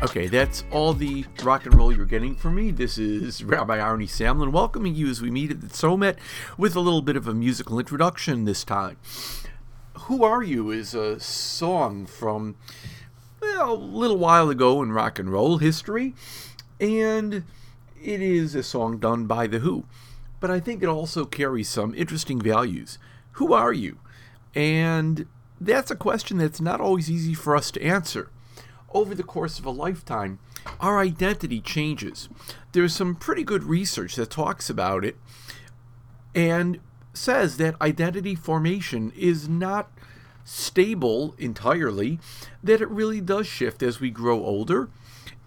Okay, that's all the rock and roll you're getting from me. This is Rabbi Arnie Samlin welcoming you as we meet at the Tzomet with a little bit of a musical introduction this time. Who Are You is a song from well, a little while ago in rock and roll history, and it is a song done by The Who. But I think it also carries some interesting values. Who are you? And that's a question that's not always easy for us to answer over the course of a lifetime, our identity changes. There's some pretty good research that talks about it and says that identity formation is not stable entirely, that it really does shift as we grow older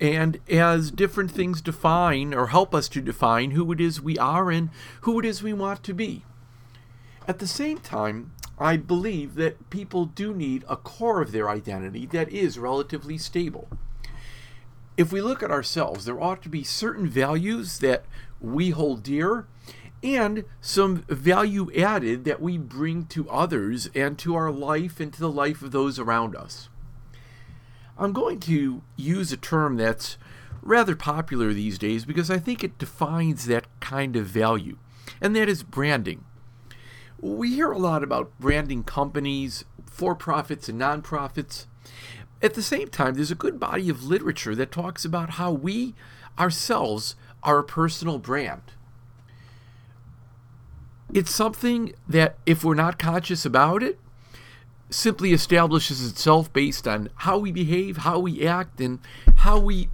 and as different things define or help us to define who it is we are and who it is we want to be. At the same time, I believe that people do need a core of their identity that is relatively stable. If we look at ourselves, there ought to be certain values that we hold dear and some value added that we bring to others and to our life and to the life of those around us. I'm going to use a term that's rather popular these days because I think it defines that kind of value, and that is branding we hear a lot about branding companies, for profits and nonprofits. At the same time, there's a good body of literature that talks about how we ourselves are a personal brand. It's something that, if we're not conscious about it, simply establishes itself based on how we behave, how we act, and how we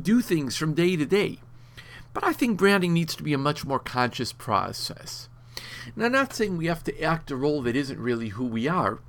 do things from day to day. But I think branding needs to be a much more conscious process. And I'm not saying we have to act a role that isn't really who we are,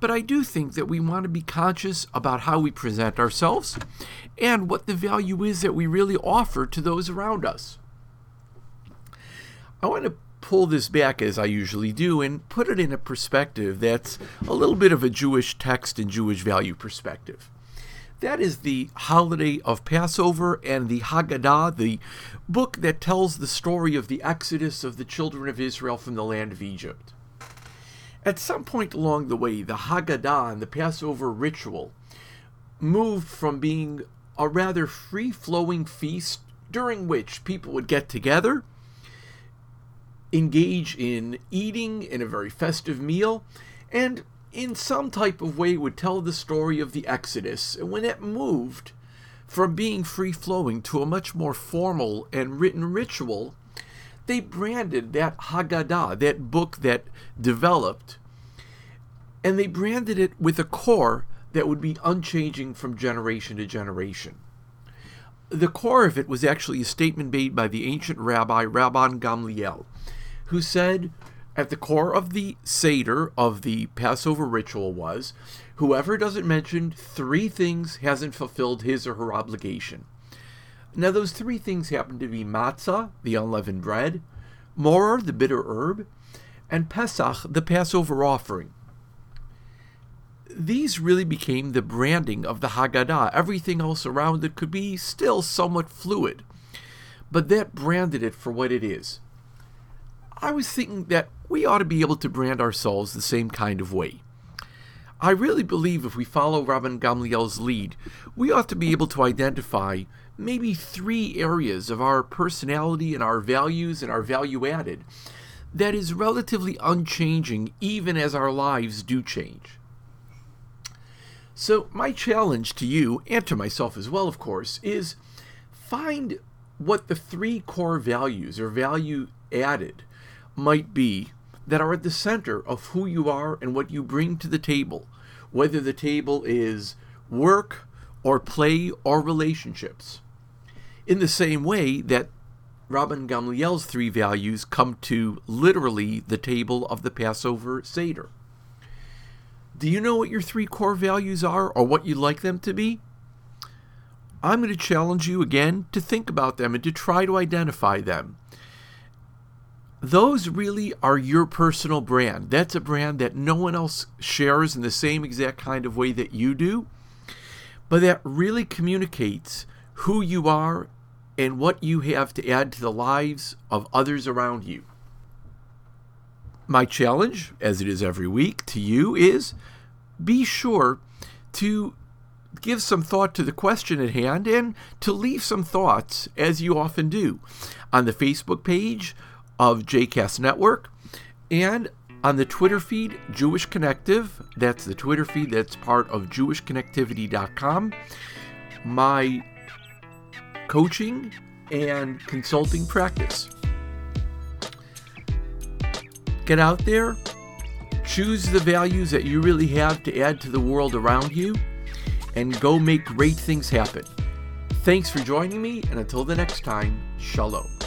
but I do think that we want to be conscious about how we present ourselves and what the value is that we really offer to those around us. I want to pull this back as I usually do and put it in a perspective that's a little bit of a Jewish text and Jewish value perspective. That is the holiday of Passover and the Haggadah, the book that tells the story of the exodus of the children of Israel from the land of Egypt. At some point along the way, the Haggadah and the Passover ritual moved from being a rather free flowing feast during which people would get together, engage in eating in a very festive meal, and in some type of way would tell the story of the Exodus, and when it moved from being free flowing to a much more formal and written ritual, they branded that Haggadah, that book that developed, and they branded it with a core that would be unchanging from generation to generation. The core of it was actually a statement made by the ancient rabbi Rabban Gamliel, who said, at the core of the Seder of the Passover ritual was whoever doesn't mention three things hasn't fulfilled his or her obligation. Now, those three things happen to be matzah, the unleavened bread, maror, the bitter herb, and Pesach, the Passover offering. These really became the branding of the Haggadah. Everything else around it could be still somewhat fluid, but that branded it for what it is. I was thinking that we ought to be able to brand ourselves the same kind of way. I really believe if we follow Rabban Gamliel's lead, we ought to be able to identify maybe three areas of our personality and our values and our value added that is relatively unchanging even as our lives do change. So, my challenge to you, and to myself as well, of course, is find what the three core values or value added might be that are at the center of who you are and what you bring to the table, whether the table is work or play or relationships. In the same way that Rabban Gamliel's three values come to literally the table of the Passover Seder. Do you know what your three core values are or what you'd like them to be? I'm going to challenge you again to think about them and to try to identify them. Those really are your personal brand. That's a brand that no one else shares in the same exact kind of way that you do, but that really communicates who you are and what you have to add to the lives of others around you. My challenge, as it is every week to you, is be sure to give some thought to the question at hand and to leave some thoughts, as you often do, on the Facebook page of JCast Network and on the Twitter feed, Jewish Connective. That's the Twitter feed that's part of JewishConnectivity.com. My coaching and consulting practice. Get out there, choose the values that you really have to add to the world around you, and go make great things happen. Thanks for joining me, and until the next time, shalom.